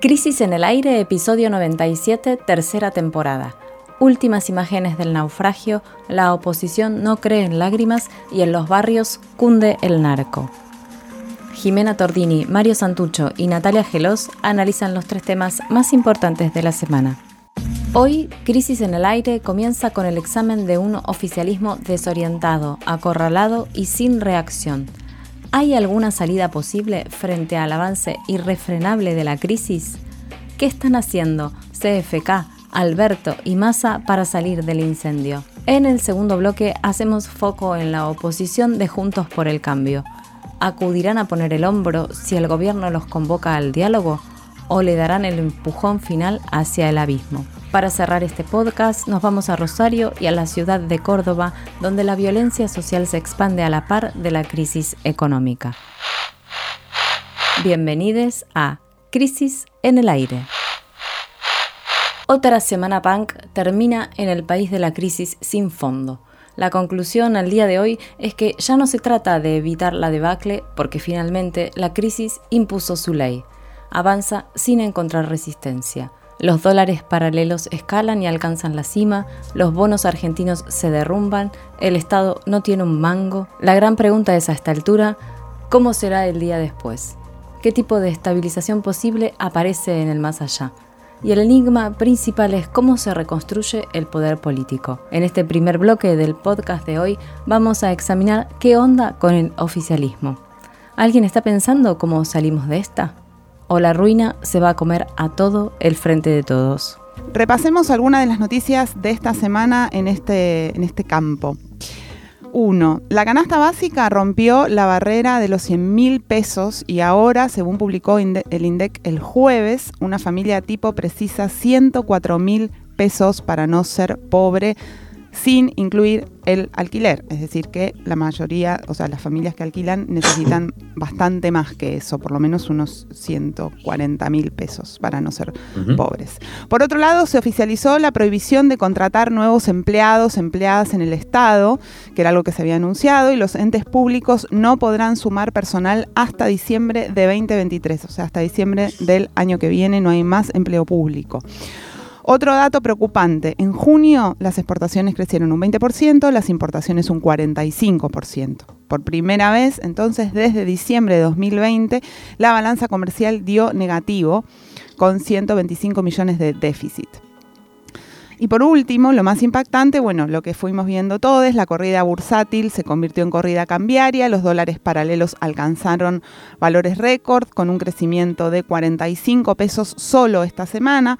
Crisis en el aire, episodio 97, tercera temporada. Últimas imágenes del naufragio, la oposición no cree en lágrimas y en los barrios cunde el narco. Jimena Tordini, Mario Santucho y Natalia Gelos analizan los tres temas más importantes de la semana. Hoy, Crisis en el Aire comienza con el examen de un oficialismo desorientado, acorralado y sin reacción ¿Hay alguna salida posible frente al avance irrefrenable de la crisis? ¿Qué están haciendo CFK, Alberto y Massa para salir del incendio? En el segundo bloque hacemos foco en la oposición de Juntos por el Cambio. ¿Acudirán a poner el hombro si el gobierno los convoca al diálogo o le darán el empujón final hacia el abismo? Para cerrar este podcast, nos vamos a Rosario y a la ciudad de Córdoba, donde la violencia social se expande a la par de la crisis económica. Bienvenidos a Crisis en el Aire. Otra semana punk termina en el país de la crisis sin fondo. La conclusión al día de hoy es que ya no se trata de evitar la debacle porque finalmente la crisis impuso su ley. Avanza sin encontrar resistencia. Los dólares paralelos escalan y alcanzan la cima, los bonos argentinos se derrumban, el Estado no tiene un mango. La gran pregunta es a esta altura, ¿cómo será el día después? ¿Qué tipo de estabilización posible aparece en el más allá? Y el enigma principal es cómo se reconstruye el poder político. En este primer bloque del podcast de hoy vamos a examinar qué onda con el oficialismo. ¿Alguien está pensando cómo salimos de esta? O la ruina se va a comer a todo el frente de todos. Repasemos algunas de las noticias de esta semana en este, en este campo. 1. La canasta básica rompió la barrera de los 100 mil pesos y ahora, según publicó el INDEC el jueves, una familia tipo precisa 104 mil pesos para no ser pobre sin incluir el alquiler. Es decir, que la mayoría, o sea, las familias que alquilan necesitan bastante más que eso, por lo menos unos 140 mil pesos para no ser pobres. Por otro lado, se oficializó la prohibición de contratar nuevos empleados, empleadas en el Estado, que era algo que se había anunciado, y los entes públicos no podrán sumar personal hasta diciembre de 2023, o sea, hasta diciembre del año que viene no hay más empleo público. Otro dato preocupante, en junio las exportaciones crecieron un 20%, las importaciones un 45%. Por primera vez, entonces, desde diciembre de 2020, la balanza comercial dio negativo, con 125 millones de déficit. Y por último, lo más impactante, bueno, lo que fuimos viendo todos, la corrida bursátil se convirtió en corrida cambiaria, los dólares paralelos alcanzaron valores récord con un crecimiento de 45 pesos solo esta semana.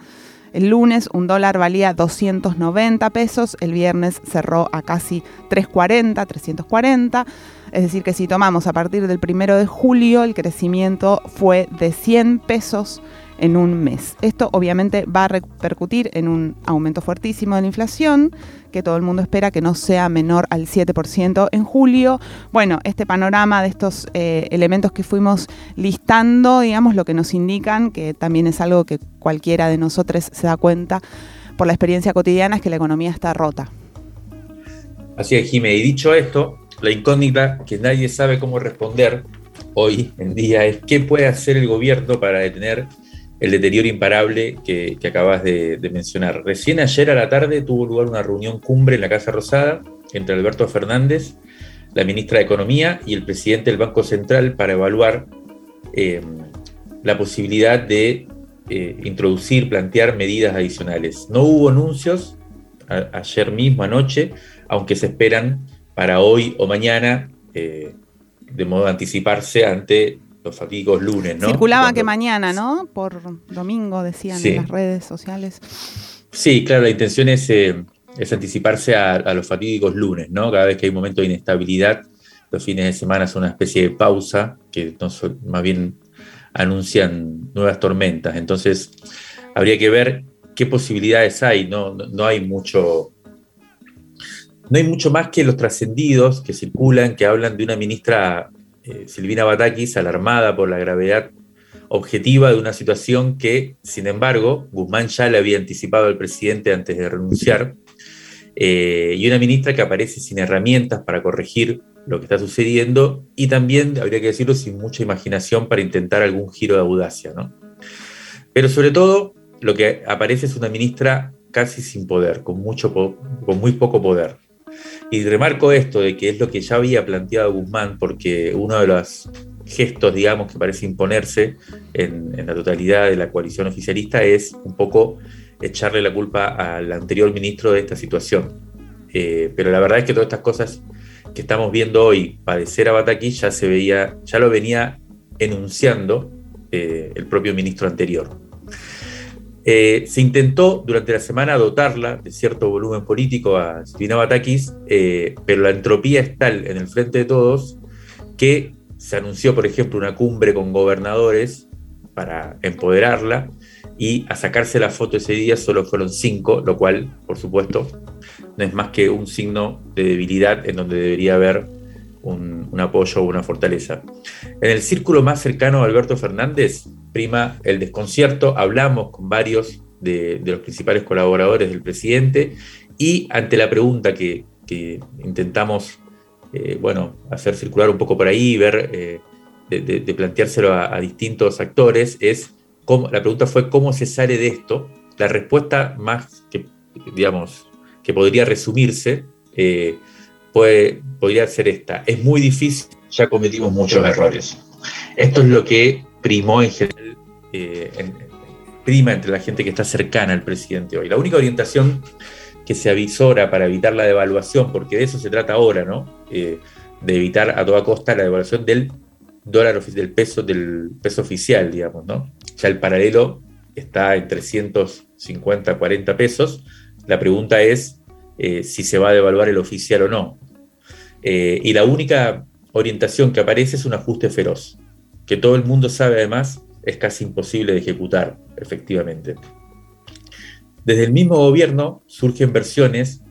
El lunes un dólar valía 290 pesos, el viernes cerró a casi 340, 340. Es decir, que si tomamos a partir del primero de julio, el crecimiento fue de 100 pesos en un mes. Esto obviamente va a repercutir en un aumento fuertísimo de la inflación, que todo el mundo espera que no sea menor al 7% en julio. Bueno, este panorama de estos eh, elementos que fuimos listando, digamos, lo que nos indican, que también es algo que cualquiera de nosotros se da cuenta por la experiencia cotidiana, es que la economía está rota. Así es, Jimé. Y dicho esto, la incógnita que nadie sabe cómo responder hoy en día es qué puede hacer el gobierno para detener el deterioro imparable que, acabas de, mencionar. Recién ayer a la tarde tuvo lugar una reunión cumbre en la Casa Rosada entre Alberto Fernández, la ministra de Economía y el presidente del Banco Central para evaluar eh, la posibilidad de eh, introducir, plantear medidas adicionales. No hubo anuncios ayer mismo, anoche, aunque se esperan para hoy o mañana, eh, de modo de anticiparse ante los fatídicos lunes, ¿no? Circulaba que mañana, ¿no? Por domingo, decían en las redes sociales. Sí, claro, la intención es, eh, anticiparse a, los fatídicos lunes, ¿no? Cada vez que hay un momento de inestabilidad, los fines de semana son una especie de pausa, que más bien anuncian nuevas tormentas. Entonces, habría que ver qué posibilidades hay, no, no hay mucho no hay mucho más que los trascendidos que circulan, que hablan de una ministra eh, Silvina Batakis alarmada por la gravedad objetiva de una situación que, sin embargo, Guzmán ya le había anticipado al presidente antes de renunciar, eh, y una ministra que aparece sin herramientas para corregir lo que está sucediendo y también, habría que decirlo, sin mucha imaginación para intentar algún giro de audacia. Pero sobre todo, lo que aparece es una ministra casi sin poder, con, mucho con muy poco poder. Y remarco esto de que es lo que ya había planteado Guzmán, porque uno de los gestos, digamos, que parece imponerse en, la totalidad de la coalición oficialista es un poco echarle la culpa al anterior ministro de esta situación. Eh, pero la verdad es que todas estas cosas que estamos viendo hoy padecer a Bataki ya se veía, ya lo venía enunciando eh, el propio ministro anterior. Eh, se intentó durante la semana dotarla de cierto volumen político a Silvina Batakis, pero la entropía es tal en el frente de todos que se anunció, por ejemplo, una cumbre con gobernadores para empoderarla y a sacarse la foto ese día solo fueron cinco, lo cual, por supuesto, no es más que un signo de debilidad en donde debería haber un, apoyo o una fortaleza. En el círculo más cercano a Alberto Fernández prima el desconcierto, hablamos con varios de, los principales colaboradores del presidente y ante la pregunta que, intentamos eh, bueno, hacer circular un poco por ahí, ver, eh, de, planteárselo a, distintos actores, es cómo, la pregunta fue cómo se sale de esto. La respuesta más que, digamos, que podría resumirse, eh, podría ser esta. Es muy difícil, ya cometimos muchos errores. Esto es lo que primó en general, prima entre la gente que está cercana al presidente hoy. La única orientación que se avisora para evitar la devaluación, porque de eso se trata ahora, ¿no? Eh, de evitar a toda costa la devaluación del dólar del peso, del peso oficial, digamos, ¿no? Ya el paralelo está en 350, 40 pesos. La pregunta es eh, si se va a devaluar el oficial o no. Eh, y la única orientación que aparece es un ajuste feroz, que todo el mundo sabe además es casi imposible de ejecutar, efectivamente. Desde el mismo gobierno surgen versiones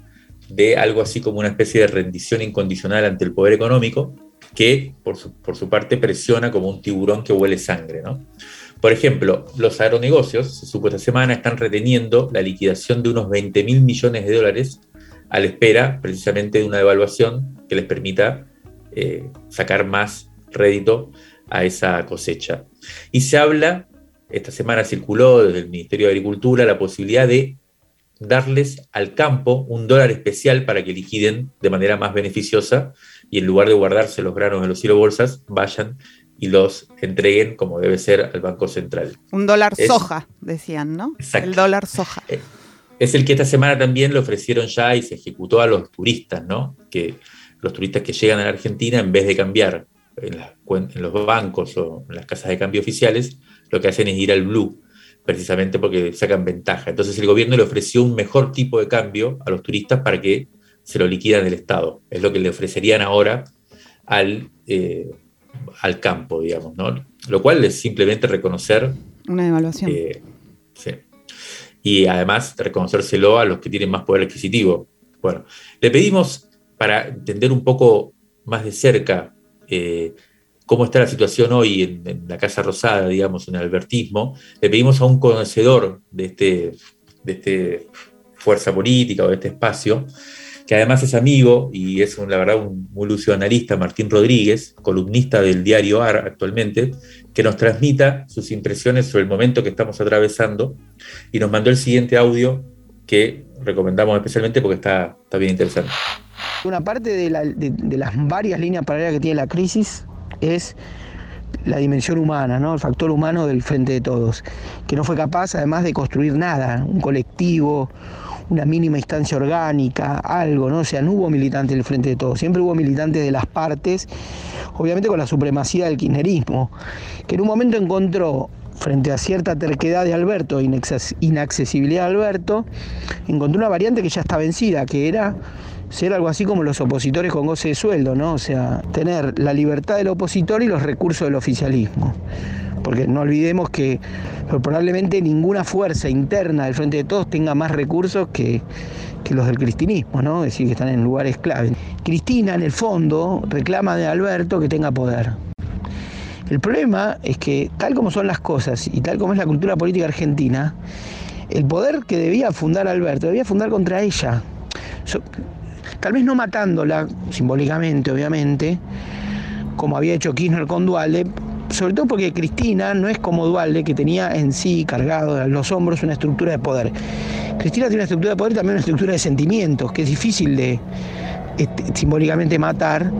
de algo así como una especie de rendición incondicional ante el poder económico, que por su, parte presiona como un tiburón que huele sangre. Por ejemplo, los agronegocios, se supo esta semana, están reteniendo la liquidación de unos 20 mil millones de dólares a la espera precisamente de una devaluación que les permita eh, sacar más rédito a esa cosecha. Y se habla esta semana circuló desde el Ministerio de Agricultura la posibilidad de darles al campo un dólar especial para que liquiden de manera más beneficiosa y en lugar de guardarse los granos en los bolsas, vayan y los entreguen como debe ser al Banco Central. Un dólar soja, decían, ¿no? Exacto. El dólar soja. Es el que esta semana también le ofrecieron ya y se ejecutó a los turistas, ¿no? Que los turistas que llegan a la Argentina, en vez de cambiar en, en los bancos o en las casas de cambio oficiales, lo que hacen es ir al blue, precisamente porque sacan ventaja. Entonces el gobierno le ofreció un mejor tipo de cambio a los turistas para que se lo liquidan del Estado. Es lo que le ofrecerían ahora al, eh, al campo, digamos, ¿no? Lo cual es simplemente reconocer... Una evaluación. Eh, sí. Y además reconocérselo a los que tienen más poder adquisitivo. Bueno, le pedimos para entender un poco más de cerca eh, cómo está la situación hoy en, la Casa Rosada, digamos, en el albertismo, le pedimos a un conocedor de este, de este fuerza política o de este espacio, que además es amigo y es, la verdad, un muy lucio analista, Martín Rodríguez, columnista del diario AR actualmente, que nos transmita sus impresiones sobre el momento que estamos atravesando y nos mandó el siguiente audio que recomendamos especialmente porque está, está bien interesante. Una parte de, de las varias líneas paralelas que tiene la crisis es la dimensión humana, ¿no? el factor humano del frente de todos, que no fue capaz además de construir nada, un colectivo, una mínima instancia orgánica, algo, ¿no? O sea, no hubo militantes del frente de todos, siempre hubo militantes de las partes, obviamente con la supremacía del kirchnerismo, que en un momento encontró frente a cierta terquedad de Alberto, inaccesibilidad de Alberto, encontró una variante que ya está vencida, que era ser algo así como los opositores con goce de sueldo, ¿no? O sea, tener la libertad del opositor y los recursos del oficialismo. Porque no olvidemos que probablemente ninguna fuerza interna del Frente de Todos tenga más recursos que, los del cristinismo, ¿no? Es decir, que están en lugares clave. Cristina, en el fondo, reclama de Alberto que tenga poder. El problema es que, tal como son las cosas y tal como es la cultura política argentina, el poder que debía fundar Alberto debía fundar contra ella tal vez no matándola simbólicamente, obviamente, como había hecho Kirchner con Dualde, sobre todo porque Cristina no es como Dualde, que tenía en sí cargado en los hombros una estructura de poder. Cristina tiene una estructura de poder y también una estructura de sentimientos, que es difícil de este, simbólicamente matar,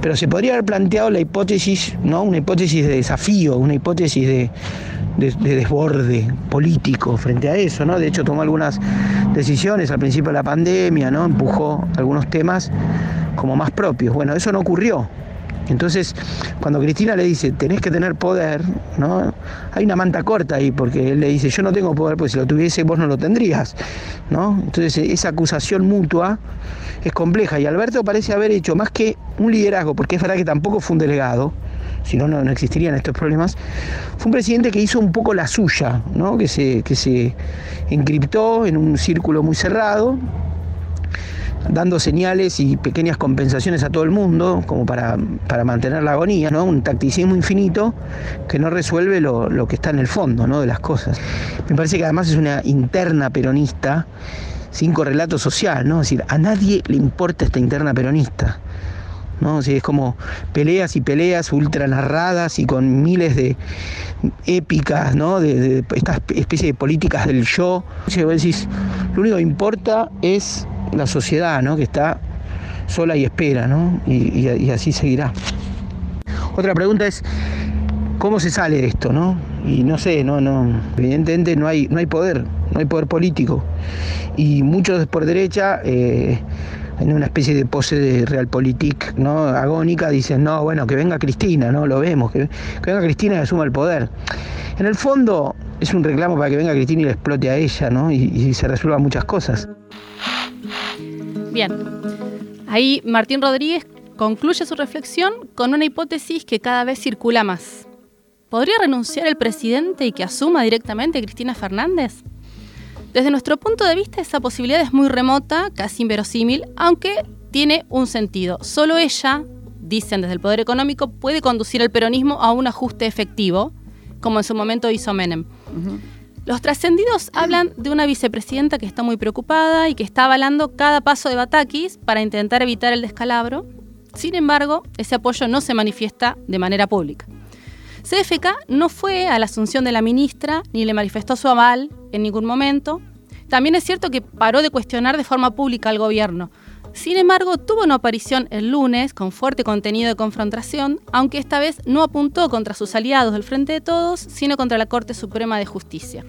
pero se podría haber planteado la hipótesis, ¿no? Una hipótesis de desafío, una hipótesis de, desborde político frente a eso, ¿no? De hecho tomó algunas decisiones al principio de la pandemia, ¿no? Empujó algunos temas como más propios. Bueno, eso no ocurrió. Entonces, cuando Cristina le dice, tenés que tener poder, ¿no? Hay una manta corta ahí, porque él le dice, yo no tengo poder, pues si lo tuviese vos no lo tendrías, ¿no? Entonces, esa acusación mutua es compleja y Alberto parece haber hecho más que un liderazgo, porque es verdad que tampoco fue un delegado, si no, no existirían estos problemas, fue un presidente que hizo un poco la suya, ¿no? que, se, que se encriptó en un círculo muy cerrado, dando señales y pequeñas compensaciones a todo el mundo, como para, mantener la agonía, ¿no? Un tacticismo infinito que no resuelve lo, que está en el fondo, ¿no? De las cosas. Me parece que además es una interna peronista sin correlato social, ¿no? Es decir, a nadie le importa esta interna peronista. ¿no? es como peleas y peleas ultra narradas y con miles de épicas, ¿no? De, esta especie de políticas del yo. O decís, lo único que importa es la sociedad, ¿no? Que está sola y espera, ¿no? Y, así seguirá. Otra pregunta es, ¿cómo se sale de esto, no? Y no sé, no, no, evidentemente no hay, no hay poder, no hay poder político. Y muchos por derecha, eh, en una especie de pose de realpolitik, ¿no? Agónica, dicen, no, bueno, que venga Cristina, ¿no? Lo vemos, que, venga Cristina y asuma el poder. En el fondo es un reclamo para que venga Cristina y le explote a ella, ¿no? Y, y se resuelvan muchas cosas. Bien, ahí Martín Rodríguez concluye su reflexión con una hipótesis que cada vez circula más. ¿Podría renunciar el presidente y que asuma directamente Cristina Fernández? Desde nuestro punto de vista, esa posibilidad es muy remota, casi inverosímil, aunque tiene un sentido. Solo ella, dicen desde el Poder Económico, puede conducir el peronismo a un ajuste efectivo, como en su momento hizo Menem. Los trascendidos hablan de una vicepresidenta que está muy preocupada y que está avalando cada paso de Batakis para intentar evitar el descalabro. Sin embargo, ese apoyo no se manifiesta de manera pública. CFK no fue a la asunción de la ministra ni le manifestó su aval en ningún momento. También es cierto que paró de cuestionar de forma pública al gobierno. Sin embargo, tuvo una aparición el lunes con fuerte contenido de confrontación, aunque esta vez no apuntó contra sus aliados del Frente de Todos, sino contra la Corte Suprema de Justicia.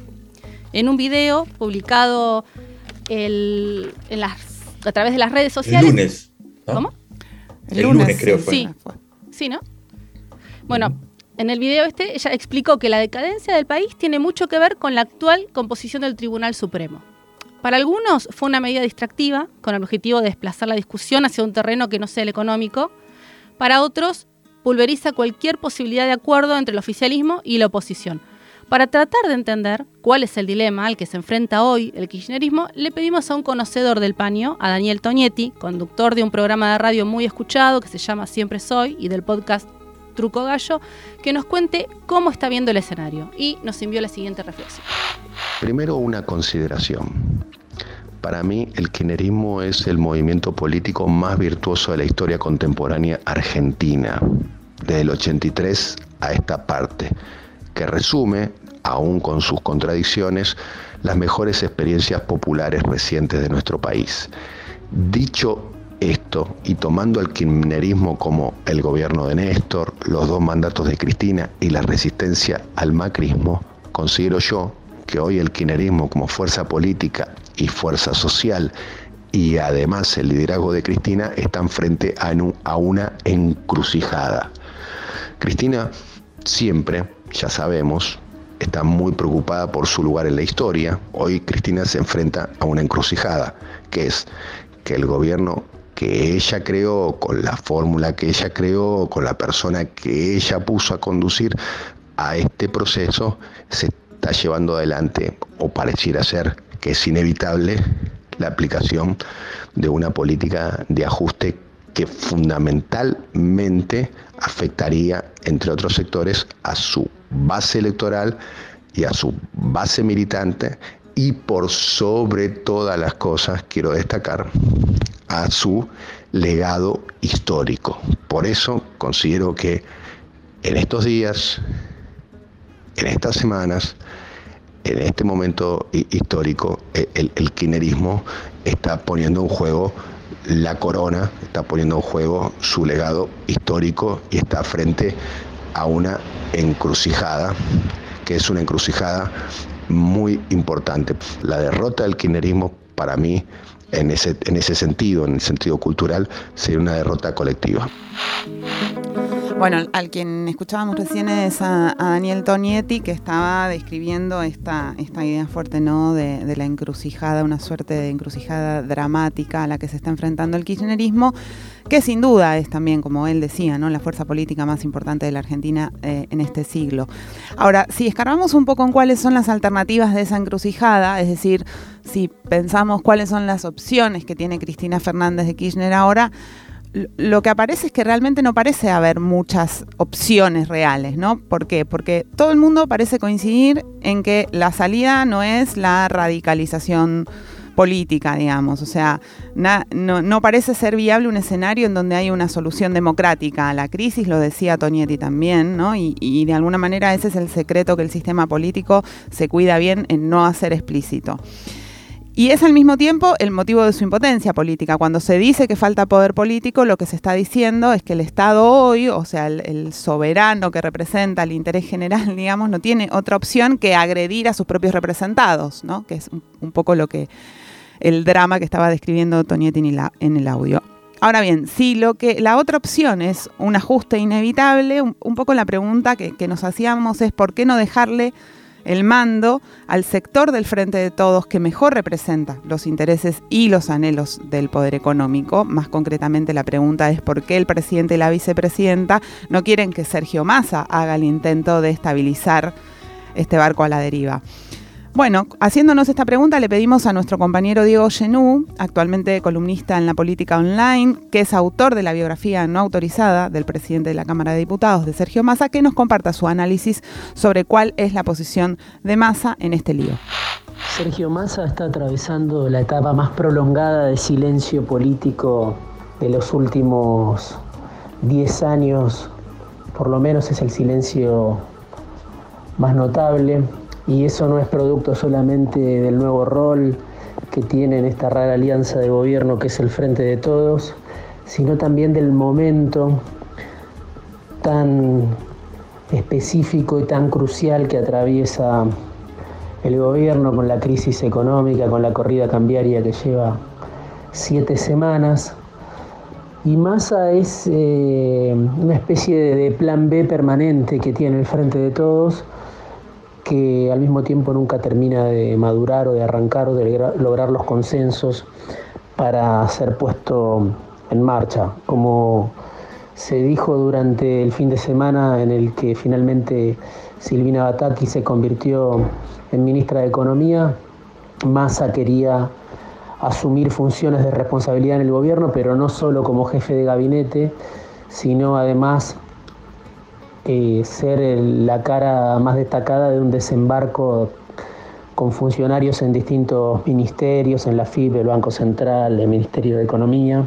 En un video publicado a través de las redes sociales. El lunes. ¿Cómo? El, lunes, creo fue. Sí, sí, ¿no? Bueno, en el video este ella explicó que la decadencia del país tiene mucho que ver con la actual composición del Tribunal Supremo. Para algunos fue una medida distractiva, con el objetivo de desplazar la discusión hacia un terreno que no sea el económico. Para otros, pulveriza cualquier posibilidad de acuerdo entre el oficialismo y la oposición. Para tratar de entender cuál es el dilema al que se enfrenta hoy el kirchnerismo, le pedimos a un conocedor del paño, a Daniel Toñetti, conductor de un programa de radio muy escuchado que se llama Siempre Soy y del podcast Truco Gallo, que nos cuente cómo está viendo el escenario. Y nos envió la siguiente reflexión. Primero una consideración. Para mí el kirchnerismo es el movimiento político más virtuoso de la historia contemporánea argentina, desde el 83 a esta parte, que resume, aún con sus contradicciones, las mejores experiencias populares recientes de nuestro país. Dicho esto y tomando el kirchnerismo como el gobierno de Néstor, los dos mandatos de Cristina y la resistencia al macrismo, considero yo que hoy el kirchnerismo como fuerza política y fuerza social y además el liderazgo de Cristina están frente a, a una encrucijada. Cristina siempre, ya sabemos, está muy preocupada por su lugar en la historia. Hoy Cristina se enfrenta a una encrucijada, que es que el gobierno que ella creó, con la fórmula que ella creó, con la persona que ella puso a conducir a este proceso, se está llevando adelante, o pareciera ser que es inevitable, la aplicación de una política de ajuste que fundamentalmente afectaría, entre otros sectores, a su base electoral y a su base militante y por sobre todas las cosas, quiero destacar, a su legado histórico. Por eso considero que En estos días, en estas semanas, en este momento histórico, e, el, el kirchnerismo está poniendo en juego la corona, está poniendo en juego su legado histórico y está frente a una encrucijada, que es una encrucijada muy importante. La derrota del kirchnerismo para mí en ese, en ese sentido, en el sentido cultural, sería una derrota colectiva. Bueno, al quien escuchábamos recién es a, Daniel Tonietti, que estaba describiendo esta, esta idea fuerte ¿no? De, la encrucijada, una suerte de encrucijada dramática a la que se está enfrentando el kirchnerismo, que sin duda es también, como él decía, ¿no? la fuerza política más importante de la Argentina eh, en este siglo. Ahora, si escarbamos un poco en cuáles son las alternativas de esa encrucijada, es decir, si pensamos cuáles son las opciones que tiene Cristina Fernández de Kirchner ahora, lo que aparece es que realmente no parece haber muchas opciones reales, ¿no? ¿Por qué? Porque todo el mundo parece coincidir en que la salida no es la radicalización política, digamos. O sea, no, parece ser viable un escenario en donde hay una solución democrática a la crisis, lo decía Tonietti también, ¿no? Y, y de alguna manera ese es el secreto que el sistema político se cuida bien en no hacer explícito. Y es al mismo tiempo el motivo de su impotencia política. Cuando se dice que falta poder político, lo que se está diciendo es que el Estado hoy, o sea, el, soberano que representa el interés general, digamos, no tiene otra opción que agredir a sus propios representados, ¿no? Que es un, poco lo que el drama que estaba describiendo Tonietti en, el audio. Ahora bien, si lo que la otra opción es un ajuste inevitable, un, poco la pregunta que, nos hacíamos es por qué no dejarle el mando al sector del Frente de Todos que mejor representa los intereses y los anhelos del poder económico. Más concretamente la pregunta es por qué el presidente y la vicepresidenta no quieren que Sergio Massa haga el intento de estabilizar este barco a la deriva. Bueno, haciéndonos esta pregunta le pedimos a nuestro compañero Diego Genú, actualmente columnista en la política online, que es autor de la biografía no autorizada del presidente de la Cámara de Diputados, de Sergio Massa, que nos comparta su análisis sobre cuál es la posición de Massa en este lío. Sergio Massa está atravesando la etapa más prolongada de silencio político de los últimos 10 años, por lo menos es el silencio más notable y eso no es producto solamente del nuevo rol que tiene en esta rara alianza de gobierno que es el Frente de Todos, sino también del momento tan específico y tan crucial que atraviesa el gobierno con la crisis económica, con la corrida cambiaria que lleva siete semanas. Y Massa es eh, una especie de plan B permanente que tiene el Frente de Todos, que al mismo tiempo nunca termina de madurar o de arrancar o de lograr los consensos para ser puesto en marcha. Como se dijo durante el fin de semana en el que finalmente Silvina Bataki se convirtió en ministra de Economía, Massa quería asumir funciones de responsabilidad en el gobierno, pero no solo como jefe de gabinete, sino además eh, ser la cara más destacada de un desembarco con funcionarios en distintos ministerios, en la FIB, el Banco Central, el Ministerio de Economía,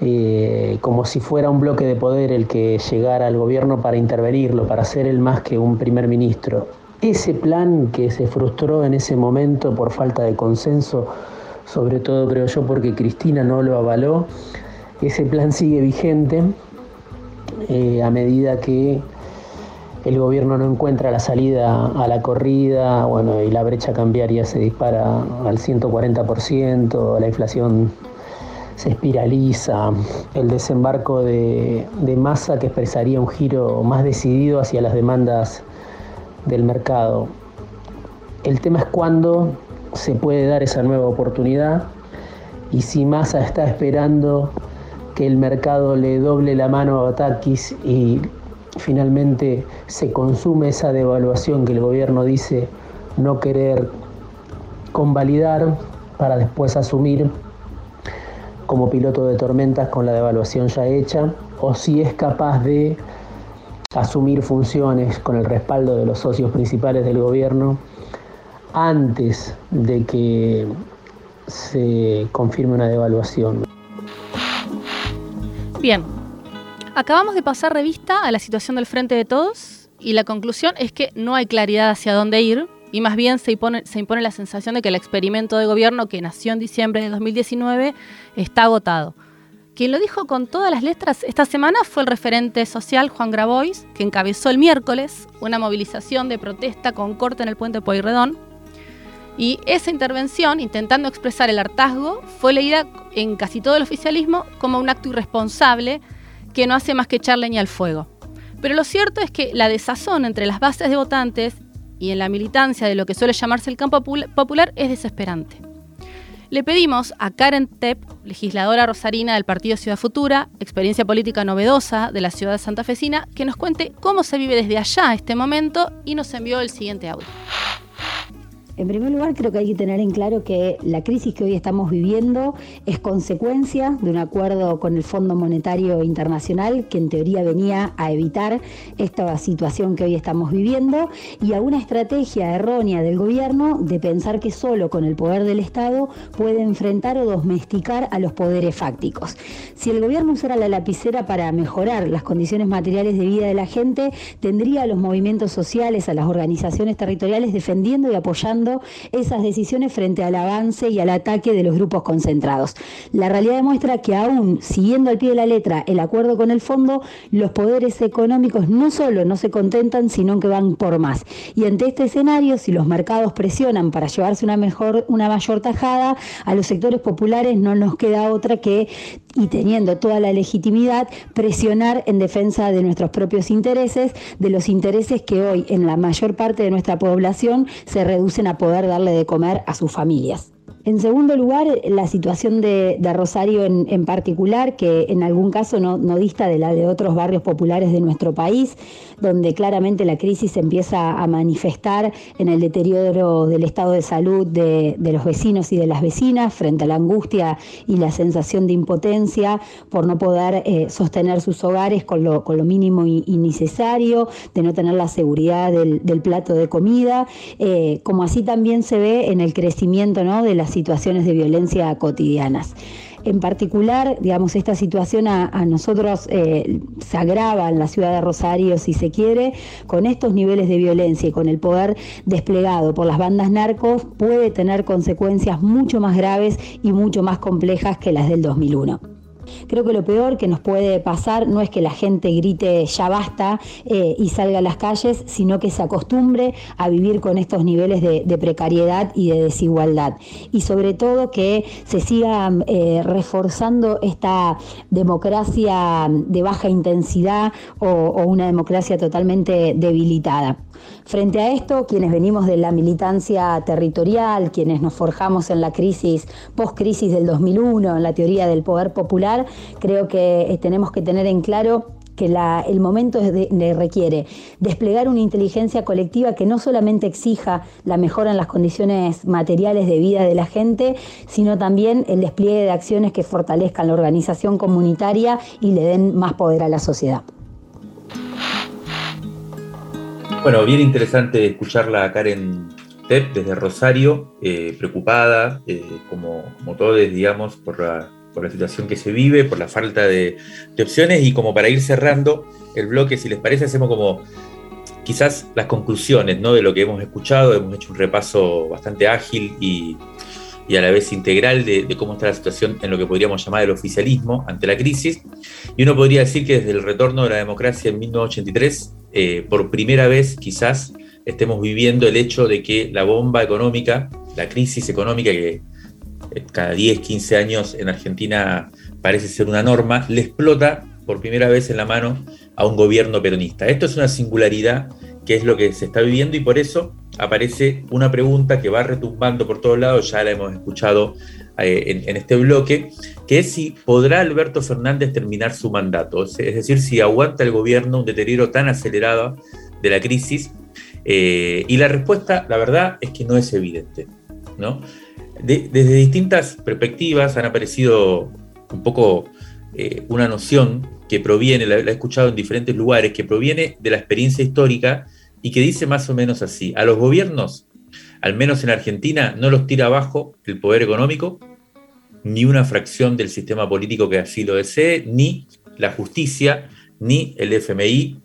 eh, como si fuera un bloque de poder el que llegara al gobierno para intervenirlo, para ser el más que un primer ministro. Ese plan que se frustró en ese momento por falta de consenso, sobre todo creo yo porque Cristina no lo avaló, ese plan sigue vigente eh, a medida que el gobierno no encuentra la salida a la corrida, bueno, y la brecha cambiaria se dispara al 140%, la inflación se espiraliza, el desembarco de, masa que expresaría un giro más decidido hacia las demandas del mercado. El tema es cuándo se puede dar esa nueva oportunidad y si Massa está esperando que el mercado le doble la mano a Batakis y finalmente se consume esa devaluación que el gobierno dice no querer convalidar para después asumir como piloto de tormentas con la devaluación ya hecha, o si es capaz de asumir funciones con el respaldo de los socios principales del gobierno antes de que se confirme una devaluación. Bien, Acabamos de pasar revista a la situación del Frente de Todos y la conclusión es que no hay claridad hacia dónde ir y más bien se impone, la sensación de que el experimento de gobierno que nació en diciembre de 2019 está agotado. Quien lo dijo con todas las letras esta semana fue el referente social Juan Grabois, que encabezó el miércoles una movilización de protesta con corte en el puente Pueyrredón. Y esa intervención, intentando expresar el hartazgo, fue leída en casi todo el oficialismo como un acto irresponsable que no hace más que echar leña al fuego. Pero lo cierto es que la desazón entre las bases de votantes y en la militancia de lo que suele llamarse el campo popular es desesperante. Le pedimos a Karen Tepp, legisladora rosarina del Partido Ciudad Futura, experiencia política novedosa de la ciudad santafesina, que nos cuente cómo se vive desde allá este momento y nos envió el siguiente audio. En primer lugar, creo que hay que tener en claro que la crisis que hoy estamos viviendo es consecuencia de un acuerdo con el Fondo Monetario Internacional que en teoría venía a evitar esta situación que hoy estamos viviendo y a una estrategia errónea del gobierno de pensar que solo con el poder del Estado puede enfrentar o domesticar a los poderes fácticos. Si el gobierno usara la lapicera para mejorar las condiciones materiales de vida de la gente, tendría a los movimientos sociales, a las organizaciones territoriales defendiendo y apoyando esas decisiones frente al avance y al ataque de los grupos concentrados. La realidad demuestra que aún siguiendo al pie de la letra el acuerdo con el fondo, los poderes económicos no solo no se contentan, sino que van por más. Y ante este escenario, si los mercados presionan para llevarse una mejor, una mayor tajada, a los sectores populares no nos queda otra que y teniendo toda la legitimidad, presionar en defensa de nuestros propios intereses, de los intereses que hoy en la mayor parte de nuestra población se reducen a poder darle de comer a sus familias. En segundo lugar, la situación de, Rosario en, particular, que en algún caso no, dista de la de otros barrios populares de nuestro país, donde claramente la crisis empieza a manifestar en el deterioro del estado de salud de, los vecinos y de las vecinas frente a la angustia y la sensación de impotencia por no poder eh, sostener sus hogares con lo, mínimo y, necesario, de no tener la seguridad del, plato de comida, eh, como así también se ve en el crecimiento de las situaciones de violencia cotidianas. En particular, digamos, esta situación a, nosotros eh, se agrava en la ciudad de Rosario, si se quiere, con estos niveles de violencia y con el poder desplegado por las bandas narcos, puede tener consecuencias mucho más graves y mucho más complejas que las del 2001. Creo que lo peor que nos puede pasar no es que la gente grite ya basta eh, y salga a las calles, sino que se acostumbre a vivir con estos niveles de, precariedad y de desigualdad. Y sobre todo que se siga eh, reforzando esta democracia de baja intensidad o una democracia totalmente debilitada. Frente a esto, quienes venimos de la militancia territorial, quienes nos forjamos en la crisis, post-crisis del 2001, en la teoría del poder popular, creo que eh, tenemos que tener en claro que el momento requiere desplegar una inteligencia colectiva que no solamente exija la mejora en las condiciones materiales de vida de la gente, sino también el despliegue de acciones que fortalezcan la organización comunitaria y le den más poder a la sociedad. Bueno, bien interesante escucharla a Karen Tepp desde Rosario, eh, preocupada, eh, como, como todos, digamos, por la, por la, situación que se vive, por la falta de, opciones y como para ir cerrando el bloque, si les parece, hacemos como quizás las conclusiones ¿no? de lo que hemos escuchado, hemos hecho un repaso bastante ágil y, y a la vez integral de, de, cómo está la situación en lo que podríamos llamar el oficialismo ante la crisis. Y uno podría decir que desde el retorno de la democracia en 1983 eh, por primera vez quizás estemos viviendo el hecho de que la bomba económica, la crisis económica que eh, cada 10, 15 años en Argentina parece ser una norma, le explota por primera vez en la mano a un gobierno peronista. Esto es una singularidad que es lo que se está viviendo y por eso aparece una pregunta que va retumbando por todos lados, ya la hemos escuchado eh, en, este bloque, que es si podrá Alberto Fernández terminar su mandato, es decir, si aguanta el gobierno un deterioro tan acelerado de la crisis. Eh, y la respuesta, la verdad, es que no es evidente. ¿no? desde distintas perspectivas han aparecido un poco eh, una noción que proviene, la he escuchado en diferentes lugares, que proviene de la experiencia histórica y que dice más o menos así, a los gobiernos al menos en Argentina, no los tira abajo el poder económico, ni una fracción del sistema político que así lo desee, ni la justicia, ni el FMI.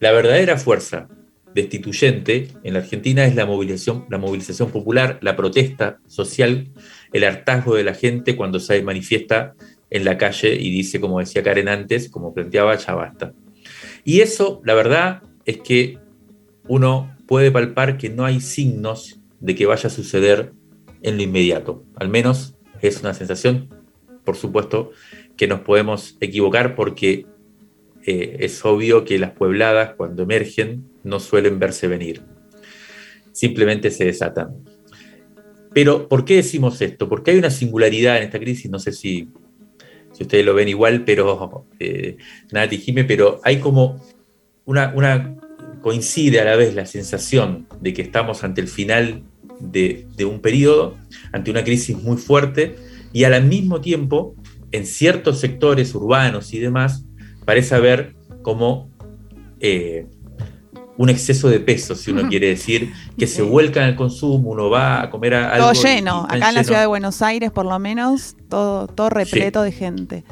La verdadera fuerza destituyente en la Argentina es la movilización, la movilización popular, la protesta social, el hartazgo de la gente cuando se manifiesta en la calle y dice, como decía Karen antes, como planteaba, ya basta. Y eso, la verdad, es que uno puede palpar que no hay signos de que vaya a suceder en lo inmediato. Al menos es una sensación, por supuesto, que nos podemos equivocar porque eh, es obvio que las puebladas cuando emergen no suelen verse venir. Simplemente se desatan. Pero, ¿por qué decimos esto? Porque hay una singularidad en esta crisis, no sé si, si ustedes lo ven igual, pero eh, nada, pero hay como una, una, coincide a la vez la sensación de que estamos ante el final de, de un periodo, ante una crisis muy fuerte, y al mismo tiempo, en ciertos sectores urbanos y demás, parece haber como eh, un exceso de peso, si uno quiere decir, que se vuelca en el consumo, uno va a comer algo. Todo lleno, acá en la ciudad de Buenos Aires por lo menos, todo, todo repleto de gente.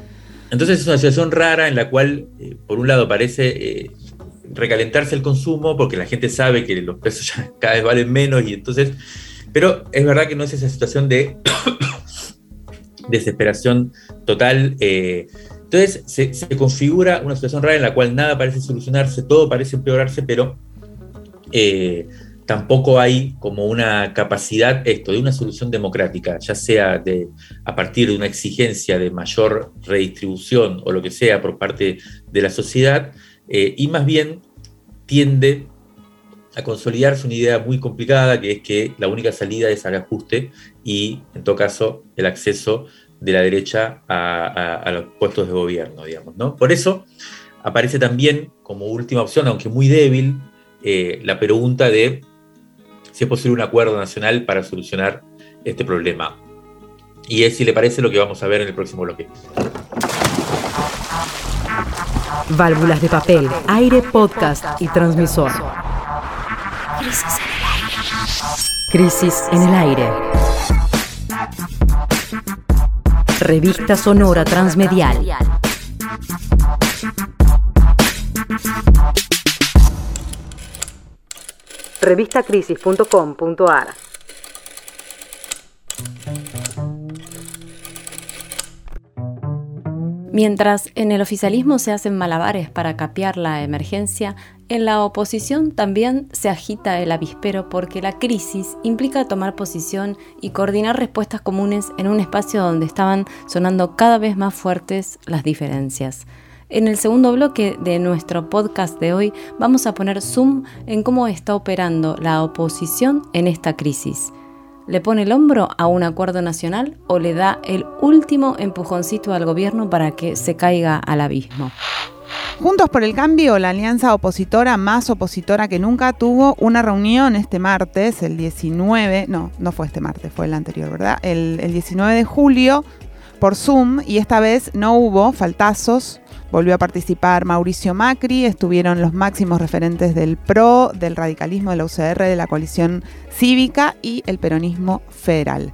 Entonces es una situación rara en la cual, eh, por un lado, parece eh, recalentarse el consumo, porque la gente sabe que los pesos ya cada vez valen menos, y entonces, pero es verdad que no es esa situación de desesperación total. Entonces se, configura una situación rara en la cual nada parece solucionarse, todo parece empeorarse, pero eh, tampoco hay como una capacidad esto de una solución democrática, ya sea de, a partir de una exigencia de mayor redistribución o lo que sea por parte de la sociedad, eh, y más bien tiende a consolidarse una idea muy complicada, que es que la única salida es al ajuste y, en todo caso, el acceso de la derecha a, los puestos de gobierno, digamos. ¿no? Por eso aparece también como última opción, aunque muy débil, eh, la pregunta de si es posible un acuerdo nacional para solucionar este problema. Y es, si le parece, lo que vamos a ver en el próximo bloque. Válvulas de papel, aire, podcast y transmisor. Crisis en el aire. Revista Sonora Transmedial. Revistacrisis.com.ar Mientras en el oficialismo se hacen malabares para capear la emergencia, en la oposición también se agita el avispero porque la crisis implica tomar posición y coordinar respuestas comunes en un espacio donde estaban sonando cada vez más fuertes las diferencias. En el segundo bloque de nuestro podcast de hoy vamos a poner zoom en cómo está operando la oposición en esta crisis. ¿Le pone el hombro a un acuerdo nacional o le da el último empujoncito al gobierno para que se caiga al abismo? Juntos por el Cambio, la alianza opositora más opositora que nunca, tuvo una reunión este martes, el 19, no, no fue este martes, fue el anterior, ¿verdad? El, 19 de julio por Zoom y esta vez no hubo faltazos. Volvió a participar Mauricio Macri, estuvieron los máximos referentes del PRO, del radicalismo de la UCR, de la coalición cívica y el peronismo federal.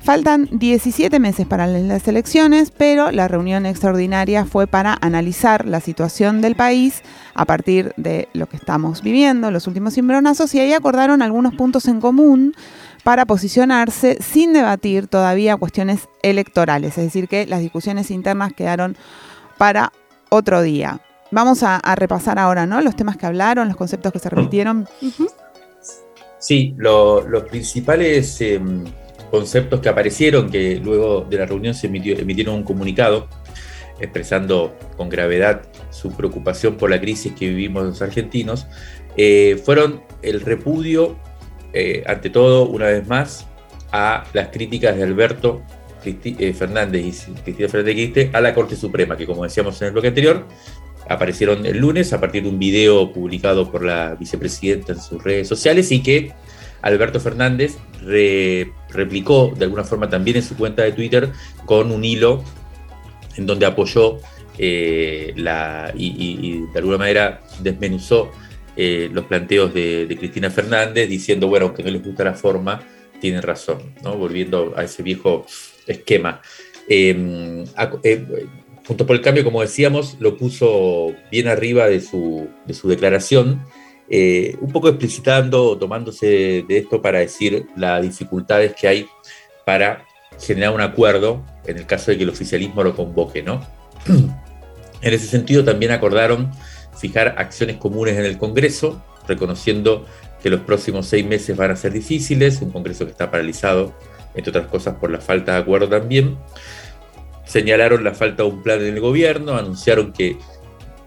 Faltan 17 meses para las elecciones, pero la reunión extraordinaria fue para analizar la situación del país a partir de lo que estamos viviendo, los últimos cimbronazos, y ahí acordaron algunos puntos en común para posicionarse sin debatir todavía cuestiones electorales, es decir, que las discusiones internas quedaron para otro día. Vamos a, repasar ahora, ¿no? Los temas que hablaron, los conceptos que se repitieron. Sí, los principales em, conceptos que aparecieron, que luego de la reunión se emitieron un comunicado expresando con gravedad su preocupación por la crisis que vivimos los argentinos, eh, fueron el repudio, eh, ante todo, una vez más, a las críticas de Alberto eh, Fernández y Cristina Fernández a la Corte Suprema, que como decíamos en el bloque anterior, aparecieron el lunes a partir de un video publicado por la vicepresidenta en sus redes sociales y que Alberto Fernández replicó de alguna forma también en su cuenta de Twitter con un hilo en donde apoyó eh, y, de alguna manera desmenuzó eh, los planteos de, Cristina Fernández diciendo, bueno, aunque no les gusta la forma, tienen razón, ¿no? volviendo a ese viejo esquema. Em, eh, Juntos por el Cambio, como decíamos, lo puso bien arriba de su, de su declaración, eh, un poco explicitando, tomándose de esto para decir las dificultades que hay para generar un acuerdo en el caso de que el oficialismo lo convoque, ¿no? En ese sentido, también acordaron fijar acciones comunes en el Congreso, reconociendo que los próximos seis meses van a ser difíciles, un Congreso que está paralizado, entre otras cosas, por la falta de acuerdo también. Señalaron la falta de un plan en el gobierno, anunciaron que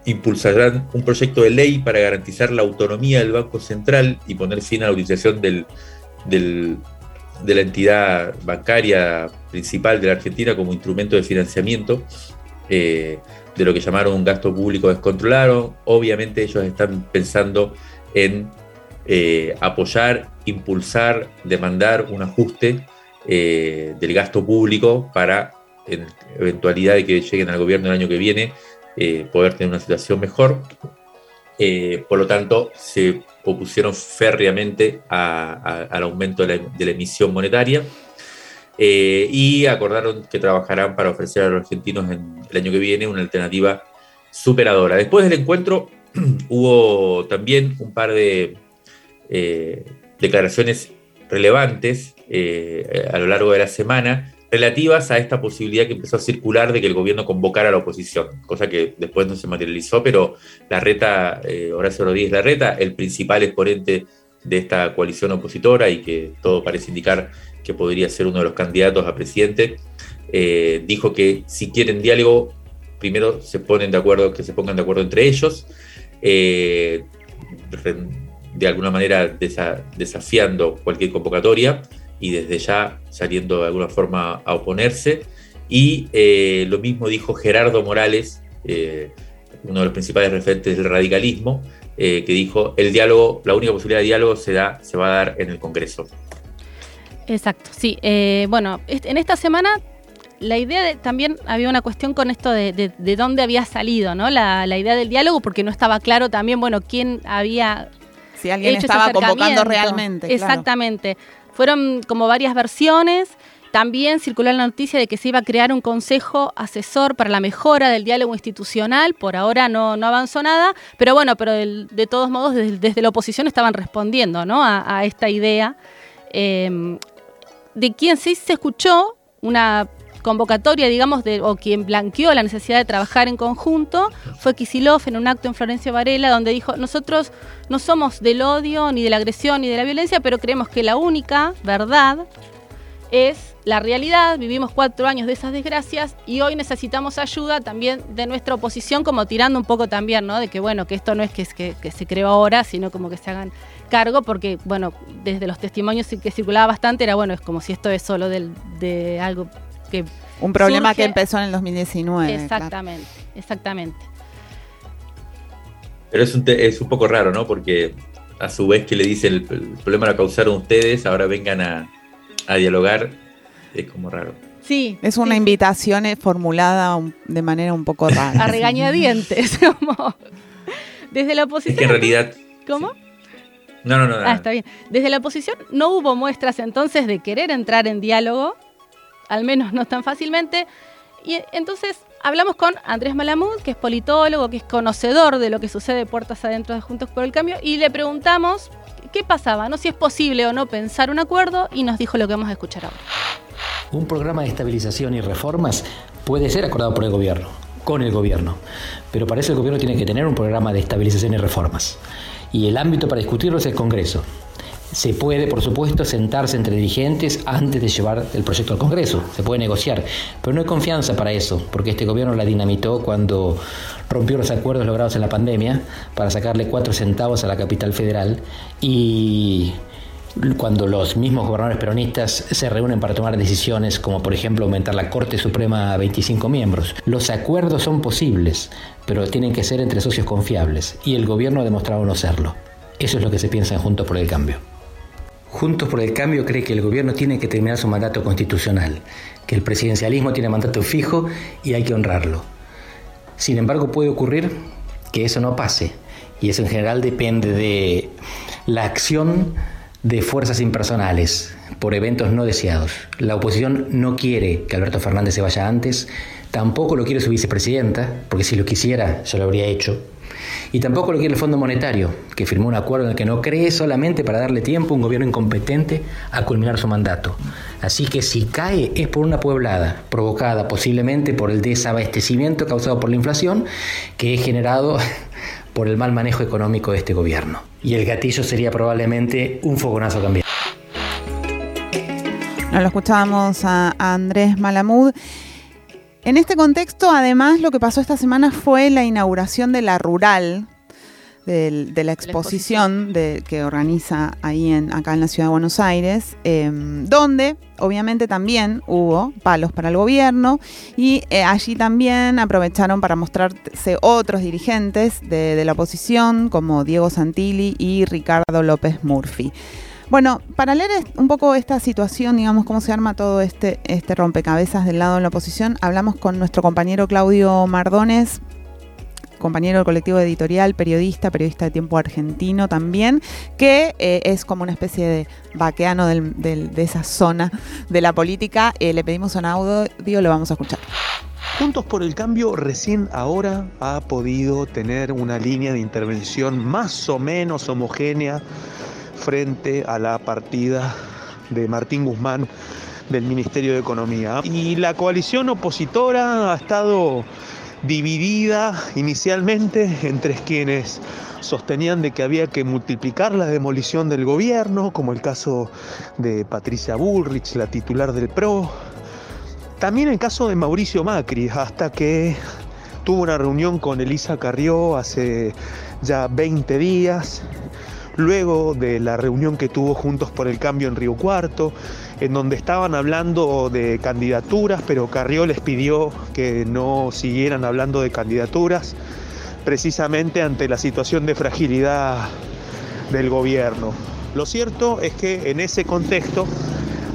impulsarán un proyecto de ley para garantizar la autonomía del Banco Central y poner fin a la utilización del, de la entidad bancaria principal de la Argentina como instrumento de financiamiento. Eh, de lo que llamaron un gasto público descontrolado. Obviamente ellos están pensando en eh, apoyar, impulsar, demandar un ajuste eh, del gasto público para, en eventualidad de que lleguen al gobierno el año que viene, eh, poder tener una situación mejor. por lo tanto, se opusieron férreamente al aumento de la emisión monetaria. Eh, y acordaron que trabajarán para ofrecer a los argentinos en el año que viene una alternativa superadora. Después del encuentro hubo también un par de eh, declaraciones relevantes eh, a lo largo de la semana relativas a esta posibilidad que empezó a circular de que el gobierno convocara a la oposición, cosa que después no se materializó, pero la reta, Horacio Rodríguez Larreta, el principal exponente de esta coalición opositora y que todo parece indicar que podría ser uno de los candidatos a presidente, eh, dijo que si quieren diálogo, primero se ponen de acuerdo, que se pongan de acuerdo entre ellos, eh, de alguna manera desafiando cualquier convocatoria y desde ya saliendo de alguna forma a oponerse. Y eh, lo mismo dijo Gerardo Morales, uno de los principales referentes del radicalismo, que dijo, el diálogo, la única posibilidad de diálogo se, da, se va a dar en el Congreso. Exacto, sí. Eh, bueno, en esta semana la idea de, también había una cuestión con esto de, de, dónde había salido, ¿no? La, idea del diálogo, porque no estaba claro también, bueno, quién había. Si alguien estaba convocando realmente. Exactamente. Fueron como varias versiones. También circuló la noticia de que se iba a crear un consejo asesor para la mejora del diálogo institucional. Por ahora no, no avanzó nada, pero bueno, pero de todos modos desde, la oposición estaban respondiendo ¿no? a, esta idea. Eh, de quien sí se escuchó una convocatoria, digamos, o quien blanqueó la necesidad de trabajar en conjunto, fue Kisilov en un acto en Florencio Varela, donde dijo, nosotros no somos del odio, ni de la agresión, ni de la violencia, pero creemos que la única verdad es la realidad, vivimos cuatro años de esas desgracias y hoy necesitamos ayuda también de nuestra oposición, como tirando un poco también, ¿no? De que, bueno, que esto no es que se creó ahora, sino como que se hagan cargo, porque, bueno, desde los testimonios que circulaba bastante, era, bueno, es como si esto es solo de algo que... Un problema que empezó en el 2019. Exactamente, exactamente. Pero es un, es un poco raro, ¿no? Porque a su vez que le dice el, problema lo causaron ustedes, ahora vengan a, a dialogar, es como raro. Sí. Es una invitación eh, formulada de manera un poco rara. A regañadientes. Desde la oposición. Es que en realidad. ¿Cómo? No, no, no. Ah, está bien. Desde la oposición no hubo muestras entonces de querer entrar en diálogo, al menos no tan fácilmente. Y entonces hablamos con Andrés Malamud, que es politólogo, que es conocedor de lo que sucede puertas adentro de Juntos por el Cambio, y le preguntamos qué pasaba, no si es posible o no pensar un acuerdo, y nos dijo lo que vamos a escuchar ahora. Un programa de estabilización y reformas puede ser acordado por el gobierno, con el gobierno, pero para eso el gobierno tiene que tener un programa de estabilización y reformas y el ámbito para discutirlo es el Congreso. Se puede, por supuesto, sentarse entre dirigentes antes de llevar el proyecto al Congreso, se puede negociar, pero no hay confianza para eso, porque este gobierno la dinamitó cuando rompió los acuerdos logrados en la pandemia para sacarle cuatro centavos a la capital federal y cuando los mismos gobernadores peronistas se reúnen para tomar decisiones como por ejemplo aumentar la Corte Suprema a 25 miembros. Los acuerdos son posibles, pero tienen que ser entre socios confiables y el gobierno ha demostrado no serlo. Eso es lo que se piensa en Juntos por el Cambio. Juntos por el Cambio cree que el gobierno tiene que terminar su mandato constitucional, que el presidencialismo tiene mandato fijo y hay que honrarlo. Sin embargo, puede ocurrir que eso no pase y eso en general depende de la acción de fuerzas impersonales por eventos no deseados. La oposición no quiere que Alberto Fernández se vaya antes, tampoco lo quiere su vicepresidenta, porque si lo quisiera ya lo habría hecho. Y tampoco lo quiere el Fondo Monetario, que firmó un acuerdo en el que no cree solamente para darle tiempo a un gobierno incompetente a culminar su mandato. Así que si cae es por una pueblada, provocada posiblemente por el desabastecimiento causado por la inflación, que es generado por el mal manejo económico de este gobierno. Y el gatillo sería probablemente un fogonazo también. Nos lo escuchábamos a Andrés Malamud. En este contexto, además, lo que pasó esta semana fue la inauguración de la Rural, de, la exposición, que organiza ahí en, acá en la ciudad de Buenos Aires, em, donde obviamente también hubo palos para el gobierno y eh, allí también aprovecharon para mostrarse otros dirigentes de, de la oposición como Diego Santilli y Ricardo López Murphy. Bueno, para leer un poco esta situación, digamos, cómo se arma todo este, este rompecabezas del lado de la oposición, hablamos con nuestro compañero Claudio Mardones, compañero del colectivo editorial, periodista, periodista de tiempo argentino también, que eh, es como una especie de vaqueano de esa zona de la política. Eh, le pedimos un audio, lo vamos a escuchar. Juntos por el Cambio recién ahora ha podido tener una línea de intervención más o menos homogénea frente a la partida de Martín Guzmán del Ministerio de Economía. Y la coalición opositora ha estado dividida inicialmente entre quienes sostenían de que había que multiplicar la demolición del gobierno, como el caso de Patricia Bullrich, la titular del PRO. También el caso de Mauricio Macri, hasta que tuvo una reunión con Elisa Carrió hace ya 20 días luego de la reunión que tuvo Juntos por el Cambio en Río Cuarto, en donde estaban hablando de candidaturas, pero Carrió les pidió que no siguieran hablando de candidaturas, precisamente ante la situación de fragilidad del gobierno. Lo cierto es que en ese contexto,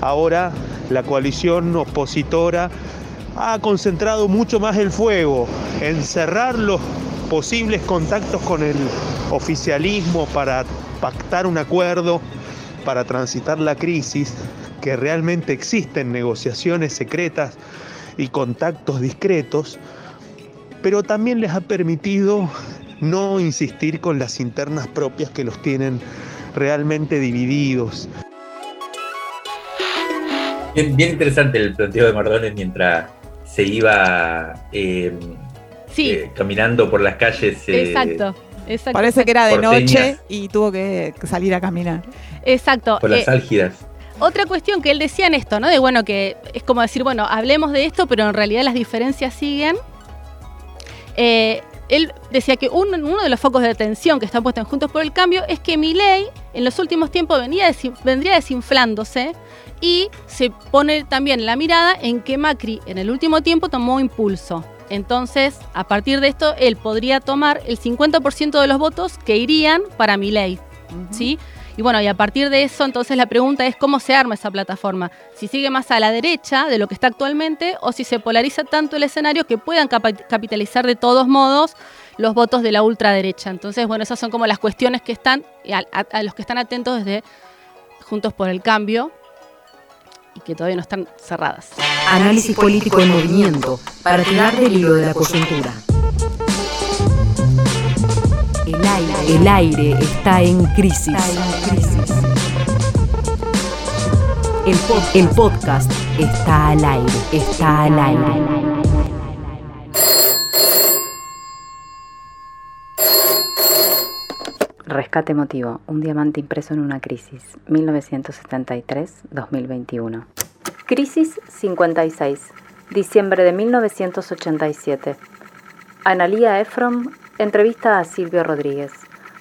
ahora la coalición opositora ha concentrado mucho más el fuego en cerrar los posibles contactos con el oficialismo para pactar un acuerdo para transitar la crisis, que realmente existen negociaciones secretas y contactos discretos, pero también les ha permitido no insistir con las internas propias que los tienen realmente divididos. Bien, interesante el planteo de Mardones mientras se iba eh, eh, caminando por las calles. Eh, Exacto Parece que era de noche y tuvo que salir a caminar. Exacto. Por las eh, álgidas. Otra cuestión que él decía en esto, ¿no? De bueno, que es como decir, bueno, hablemos de esto, pero en realidad las diferencias siguen. Eh, él decía que uno de los focos de atención que están puestos en Juntos por el Cambio es que mi ley en los últimos tiempos venía vendría desinflándose y se pone también la mirada en que Macri en el último tiempo tomó impulso. Entonces, a partir de esto, él podría tomar el 50% de los votos que irían para mi ley. ¿sí? Y bueno, y a partir de eso, entonces la pregunta es cómo se arma esa plataforma. Si sigue más a la derecha de lo que está actualmente o si se polariza tanto el escenario que puedan capitalizar de todos modos los votos de la ultraderecha. Entonces, bueno, esas son como las cuestiones que están, a los que están atentos desde Juntos por el Cambio, que todavía no están cerradas. Análisis político en movimiento para tirar del hilo de la coyuntura. El aire, el aire está en crisis. El, el podcast está al aire, está al aire. Rescate emotivo, un diamante impreso en una crisis, 1973-2021. Crisis 56, diciembre de 1987. Analía Efron entrevista a Silvio Rodríguez.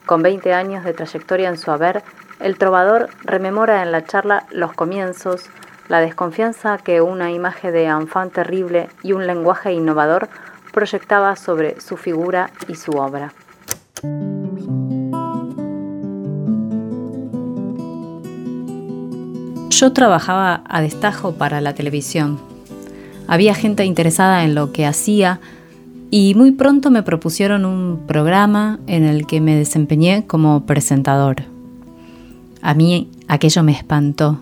Con 20 años de trayectoria en su haber, el trovador rememora en la charla los comienzos, la desconfianza que una imagen de enfant terrible y un lenguaje innovador proyectaba sobre su figura y su obra. Yo trabajaba a destajo para la televisión. Había gente interesada en lo que hacía y muy pronto me propusieron un programa en el que me desempeñé como presentador. A mí Aquello me espantó.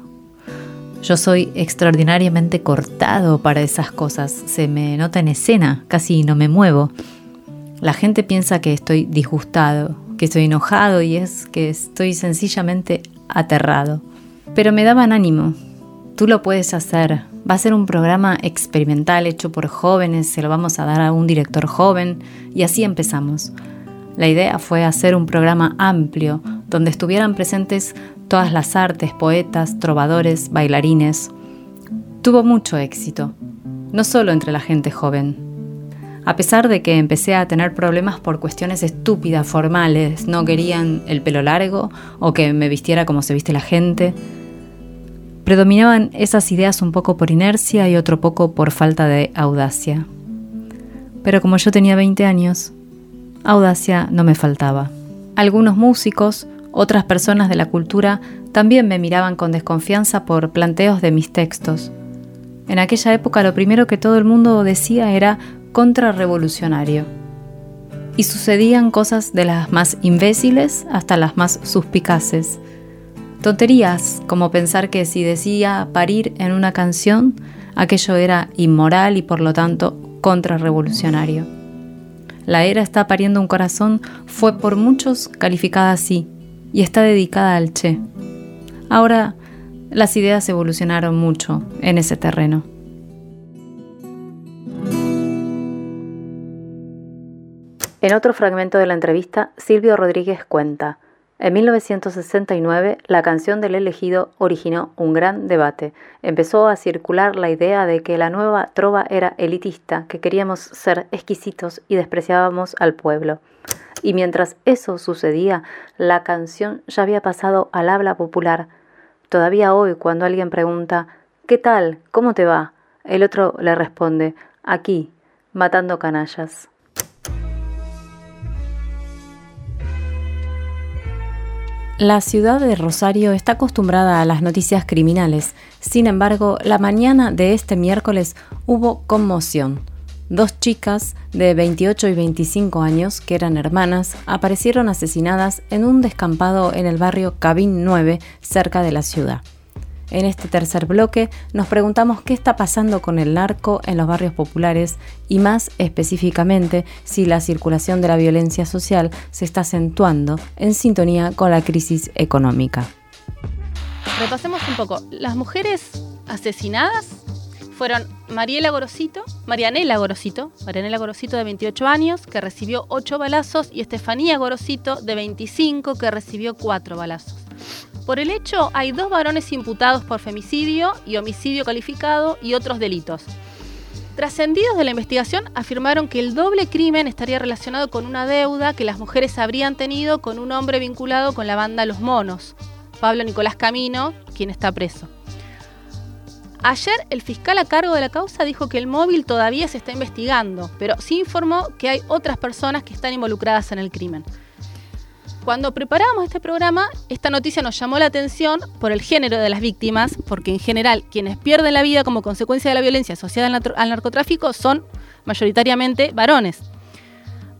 Yo soy extraordinariamente cortado para esas cosas. Se me nota en escena, casi no me muevo. La gente piensa que estoy disgustado, que estoy enojado y es que estoy sencillamente aterrado. Pero me daban ánimo. Tú lo puedes hacer. Va a ser un programa experimental hecho por jóvenes, se lo vamos a dar a un director joven y así empezamos. La idea fue hacer un programa amplio donde estuvieran presentes todas las artes, poetas, trovadores, bailarines. Tuvo mucho éxito, no solo entre la gente joven, a pesar de que empecé a tener problemas por cuestiones estúpidas, formales, no querían el pelo largo o que me vistiera como se viste la gente, predominaban esas ideas un poco por inercia y otro poco por falta de audacia. Pero como yo tenía 20 años, audacia no me faltaba. Algunos músicos, otras personas de la cultura también me miraban con desconfianza por planteos de mis textos. En aquella época lo primero que todo el mundo decía era contrarrevolucionario. Y sucedían cosas de las más imbéciles hasta las más suspicaces. Tonterías como pensar que si decía parir en una canción, aquello era inmoral y por lo tanto contrarrevolucionario. La era está pariendo un corazón fue por muchos calificada así y está dedicada al Che. Ahora las ideas evolucionaron mucho en ese terreno. En otro fragmento de la entrevista, Silvio Rodríguez cuenta, en 1969 la canción del elegido originó un gran debate. Empezó a circular la idea de que la nueva trova era elitista, que queríamos ser exquisitos y despreciábamos al pueblo. Y mientras eso sucedía, la canción ya había pasado al habla popular. Todavía hoy, cuando alguien pregunta, ¿qué tal? ¿Cómo te va? El otro le responde, aquí, matando canallas. La ciudad de Rosario está acostumbrada a las noticias criminales. Sin embargo, la mañana de este miércoles hubo conmoción. Dos chicas de 28 y 25 años, que eran hermanas, aparecieron asesinadas en un descampado en el barrio Cabín 9, cerca de la ciudad. En este tercer bloque nos preguntamos qué está pasando con el narco en los barrios populares y más específicamente si la circulación de la violencia social se está acentuando en sintonía con la crisis económica. Repasemos un poco. Las mujeres asesinadas fueron Mariela Gorosito, Marianela Gorosito, Marianela Gorosito de 28 años, que recibió 8 balazos, y Estefanía Gorosito de 25, que recibió 4 balazos. Por el hecho, hay dos varones imputados por femicidio y homicidio calificado y otros delitos. Trascendidos de la investigación afirmaron que el doble crimen estaría relacionado con una deuda que las mujeres habrían tenido con un hombre vinculado con la banda Los Monos, Pablo Nicolás Camino, quien está preso. Ayer el fiscal a cargo de la causa dijo que el móvil todavía se está investigando, pero sí informó que hay otras personas que están involucradas en el crimen. Cuando preparábamos este programa, esta noticia nos llamó la atención por el género de las víctimas, porque en general quienes pierden la vida como consecuencia de la violencia asociada al narcotráfico son mayoritariamente varones.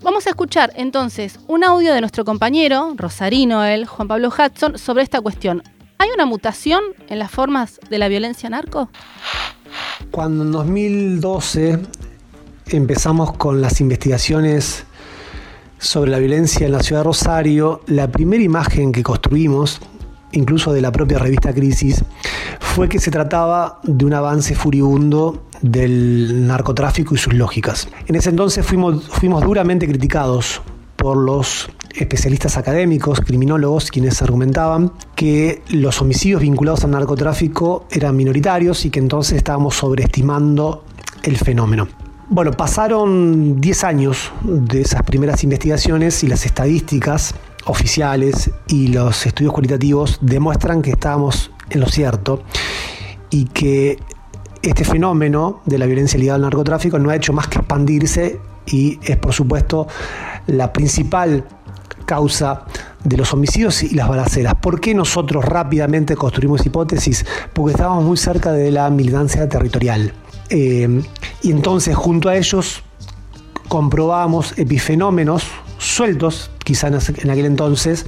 Vamos a escuchar entonces un audio de nuestro compañero, Rosarino, el Juan Pablo Hudson, sobre esta cuestión. ¿Hay una mutación en las formas de la violencia narco? Cuando en 2012 empezamos con las investigaciones sobre la violencia en la ciudad de Rosario, la primera imagen que construimos, incluso de la propia revista Crisis, fue que se trataba de un avance furibundo del narcotráfico y sus lógicas. En ese entonces fuimos, fuimos duramente criticados por los especialistas académicos, criminólogos, quienes argumentaban que los homicidios vinculados al narcotráfico eran minoritarios y que entonces estábamos sobreestimando el fenómeno. Bueno, pasaron 10 años de esas primeras investigaciones y las estadísticas oficiales y los estudios cualitativos demuestran que estábamos en lo cierto y que este fenómeno de la violencia ligada al narcotráfico no ha hecho más que expandirse y es por supuesto la principal causa de los homicidios y las balaceras. ¿Por qué nosotros rápidamente construimos hipótesis? Porque estábamos muy cerca de la militancia territorial. Eh, y entonces junto a ellos comprobamos epifenómenos sueltos, quizá en aquel entonces,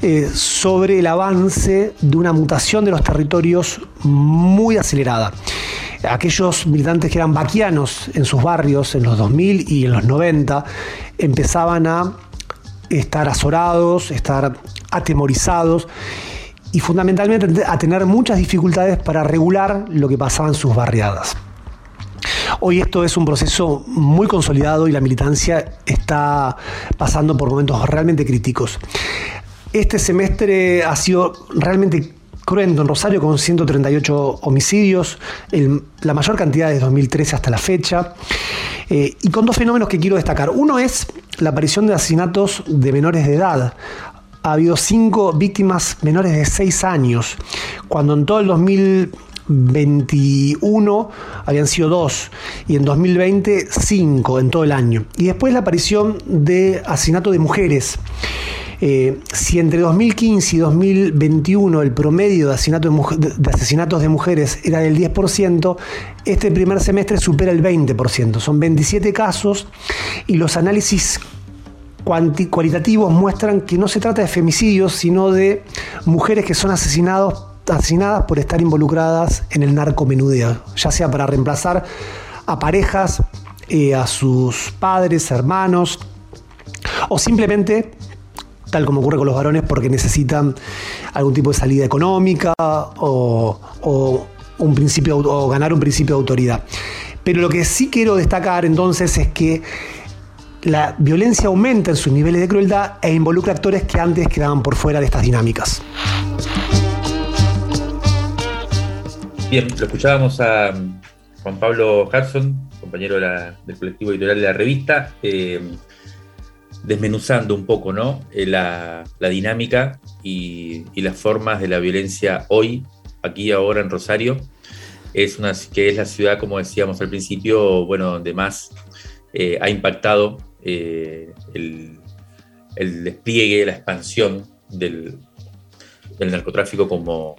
eh, sobre el avance de una mutación de los territorios muy acelerada. Aquellos militantes que eran vaquianos en sus barrios en los 2000 y en los 90 empezaban a estar azorados, estar atemorizados y fundamentalmente a tener muchas dificultades para regular lo que pasaba en sus barriadas. Hoy esto es un proceso muy consolidado y la militancia está pasando por momentos realmente críticos. Este semestre ha sido realmente cruento en Rosario con 138 homicidios, la mayor cantidad de 2013 hasta la fecha, eh, y con dos fenómenos que quiero destacar. Uno es la aparición de asesinatos de menores de edad. Ha habido cinco víctimas menores de 6 años, cuando en todo el 2000 21 habían sido dos y en 2020 cinco en todo el año. Y después la aparición de asesinato de mujeres. Eh, si entre 2015 y 2021 el promedio de, asesinatos de mujeres era del 10%, este primer semestre supera el 20%. Son 27 casos y los análisis cualitativos muestran que no se trata de femicidios, sino de mujeres que son asesinados asesinadas por estar involucradas en el narcomenudeo, ya sea para reemplazar a parejas, eh, a sus padres, hermanos, o simplemente, tal como ocurre con los varones, porque necesitan algún tipo de salida económica o, un principio, o ganar un principio de autoridad. Pero lo que sí quiero destacar entonces es que la violencia aumenta en sus niveles de crueldad e involucra actores que antes quedaban por fuera de estas dinámicas. Bien, lo escuchábamos a um, Juan Pablo Hudson, compañero del colectivo editorial de la revista, eh, desmenuzando un poco ¿no? Eh, la, dinámica y, las formas de la violencia hoy, aquí ahora en Rosario. Es una, que es la ciudad, como decíamos al principio, bueno, donde más eh, ha impactado el, despliegue, la expansión del, del narcotráfico como,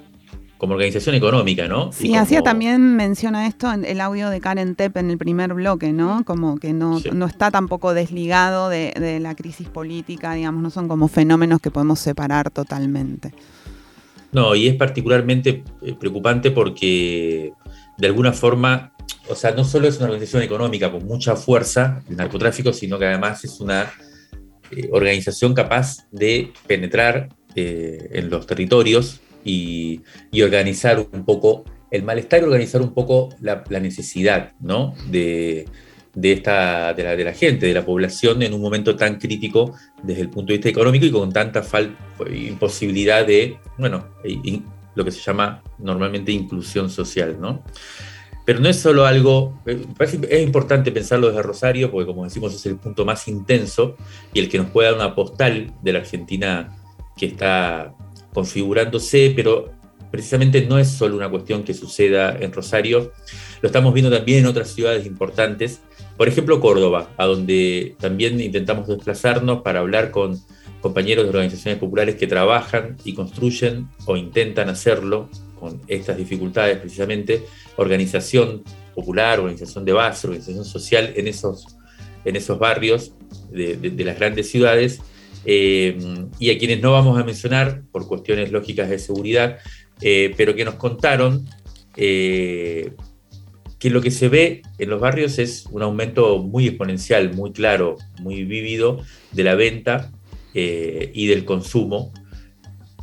como organización económica, ¿no? Sí, hacía también menciona esto en el audio de Karen Tepp en el primer bloque, ¿no? Como que no, no está tampoco desligado de, la crisis política, digamos, no son como fenómenos que podemos separar totalmente. No, y es particularmente eh, preocupante porque de alguna forma, o sea, no solo es una organización económica con mucha fuerza, el narcotráfico, sino que además es una eh, organización capaz de penetrar eh, en los territorios y, organizar un poco el malestar y organizar un poco la, necesidad ¿no? de, esta, de la, gente, de la población en un momento tan crítico desde el punto de vista económico y con tanta imposibilidad de, bueno, lo que se llama normalmente inclusión social, ¿no? Pero no es solo algo, eh, es importante pensarlo desde Rosario, porque como decimos es el punto más intenso y el que nos puede dar una postal de la Argentina que está configurándose, pero precisamente no es solo una cuestión que suceda en Rosario, lo estamos viendo también en otras ciudades importantes, por ejemplo Córdoba, a donde también intentamos desplazarnos para hablar con compañeros de organizaciones populares que trabajan y construyen o intentan hacerlo con estas dificultades precisamente, organización popular, organización de base, organización social en esos, en esos barrios de las grandes ciudades. Eh, y a quienes no vamos a mencionar por cuestiones lógicas de seguridad, eh, pero que nos contaron eh, que lo que se ve en los barrios es un aumento muy exponencial, muy claro, muy vívido de la venta y del consumo,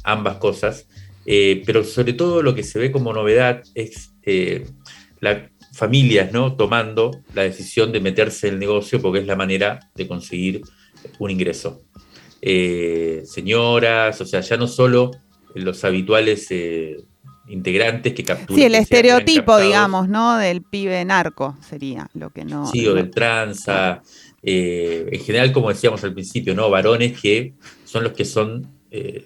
ambas cosas, pero sobre todo lo que se ve como novedad es las familias ¿no? tomando la decisión de meterse en el negocio porque es la manera de conseguir un ingreso. Eh, señoras, o sea, ya no solo los habituales eh, integrantes que capturan. Sí, el estereotipo, digamos, ¿no? Del pibe narco sería lo que no. Sí, o del tranza. Eh, en general, como decíamos al principio, ¿no? Varones que son los que son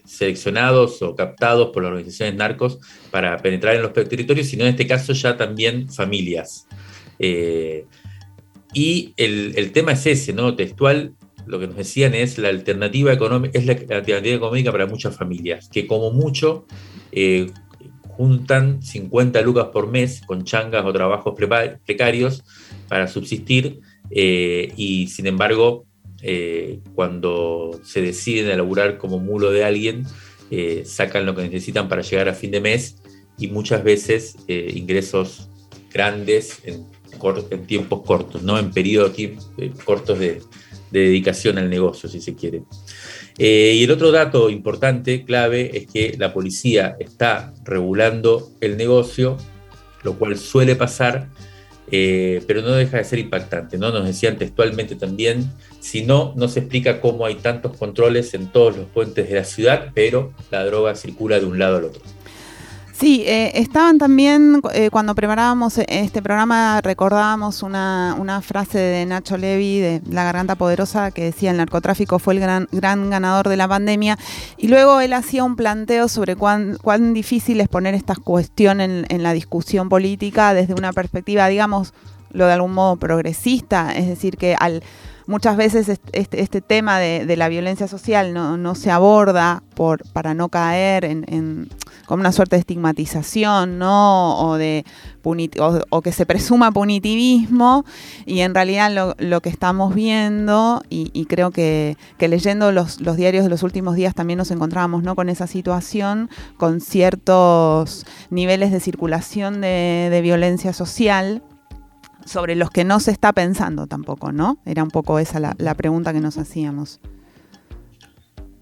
seleccionados o captados por las organizaciones narcos para penetrar en los territorios, sino en este caso ya también familias. y el, el, tema es ese, ¿no? Textual, lo que nos decían es la alternativa económica, es la alternativa económica para muchas familias, que como mucho eh, juntan 50 lucas por mes con changas o trabajos precarios para subsistir eh, y sin embargo eh, cuando se deciden a laburar como mulo de alguien, eh, sacan lo que necesitan para llegar a fin de mes y muchas veces eh, ingresos grandes en, tiempos cortos, ¿no? en periodos cortos de, dedicación al negocio, si se quiere. y el otro dato importante, clave, es que la policía está regulando el negocio, lo cual suele pasar eh, pero no deja de ser impactante, ¿no? Nos decían textualmente también, si no, no se explica cómo hay tantos controles en todos los puentes de la ciudad, pero la droga circula de un lado al otro. Sí, eh, estaban también, eh, cuando preparábamos este programa, recordábamos una, frase de Nacho Levi, de La Garganta Poderosa, que decía, el narcotráfico fue el gran, gran ganador de la pandemia, y luego él hacía un planteo sobre cuán, cuán difícil es poner estas cuestiones en, la discusión política desde una perspectiva, digamos, lo de algún modo progresista, es decir, que al muchas veces este, este tema de, la violencia social no, se aborda por, para no caer en, como una suerte de estigmatización, ¿no? O, de o, que se presuma punitivismo y en realidad lo, que estamos viendo y, creo que, leyendo los, diarios de los últimos días también nos encontrábamos ¿no? con esa situación, con ciertos niveles de circulación de violencia social sobre los que no se está pensando tampoco, ¿no? Era un poco esa la, pregunta que nos hacíamos.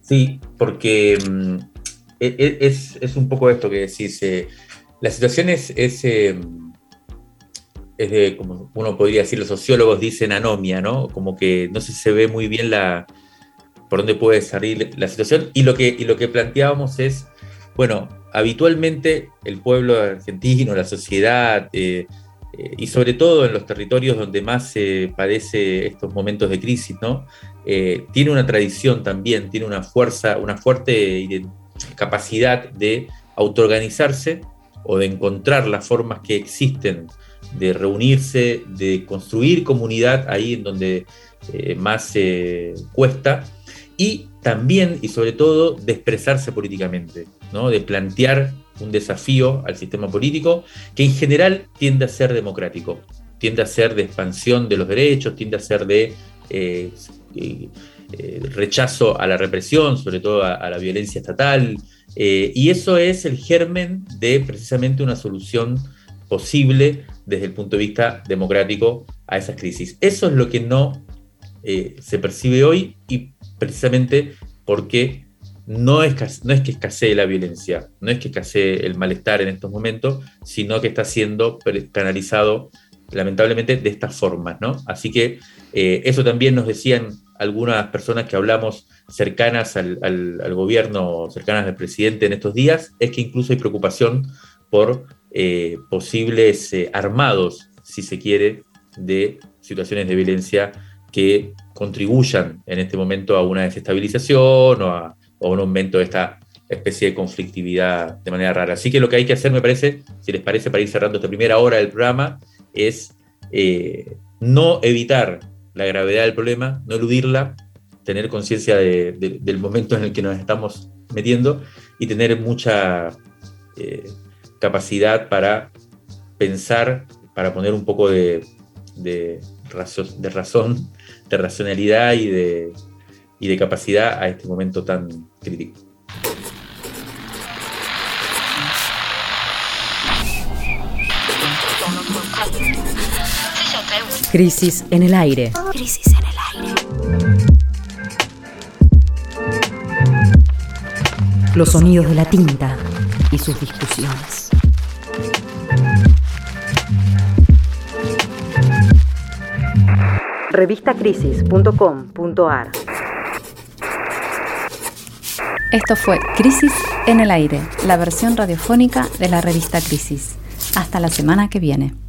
Sí, porque mm, e, e, es, un poco esto que decís. Eh, la situación es, eh, es, de, como uno podría decir, los sociólogos dicen anomia, ¿no? Como que no se ve muy bien la, por dónde puede salir la situación. Y lo que, y lo que planteábamos es, bueno, habitualmente el pueblo argentino, la sociedad, eh, eh, y sobre todo en los territorios donde más se padece estos momentos de crisis, ¿no? Eh, tiene una tradición también, tiene una fuerza, una fuerte capacidad de autoorganizarse o de encontrar las formas que existen de reunirse, de construir comunidad ahí en donde eh, más cuesta y también y sobre todo de expresarse políticamente, ¿no? de plantear un desafío al sistema político que en general tiende a ser democrático, tiende a ser de expansión de los derechos, tiende a ser de eh, eh, rechazo a la represión, sobre todo a, la violencia estatal, eh, y eso es el germen de precisamente una solución posible desde el punto de vista democrático a esas crisis. Eso es lo que no se percibe hoy y precisamente porque no es, que escasee la violencia, no es que escasee el malestar en estos momentos, sino que está siendo canalizado lamentablemente de estas formas, ¿no? Así que eh, eso también nos decían algunas personas que hablamos cercanas al, gobierno, cercanas al presidente en estos días, es que incluso hay preocupación por eh, posibles eh, armados, si se quiere, de situaciones de violencia que contribuyan en este momento a una desestabilización o a, o un aumento de esta especie de conflictividad de manera rara. Así que lo que hay que hacer, me parece, si les parece, para ir cerrando esta primera hora del programa, es eh, no evitar la gravedad del problema, no eludirla, tener conciencia del momento en el que nos estamos metiendo y tener mucha eh, capacidad para pensar, para poner un poco de, razón, de racionalidad y de, y de capacidad a este momento tan crítico. Crisis en el aire. Crisis en el aire. Los sonidos de la tinta y sus discusiones. revistacrisis.com.ar Esto fue Crisis en el Aire, la versión radiofónica de la revista Crisis. Hasta la semana que viene.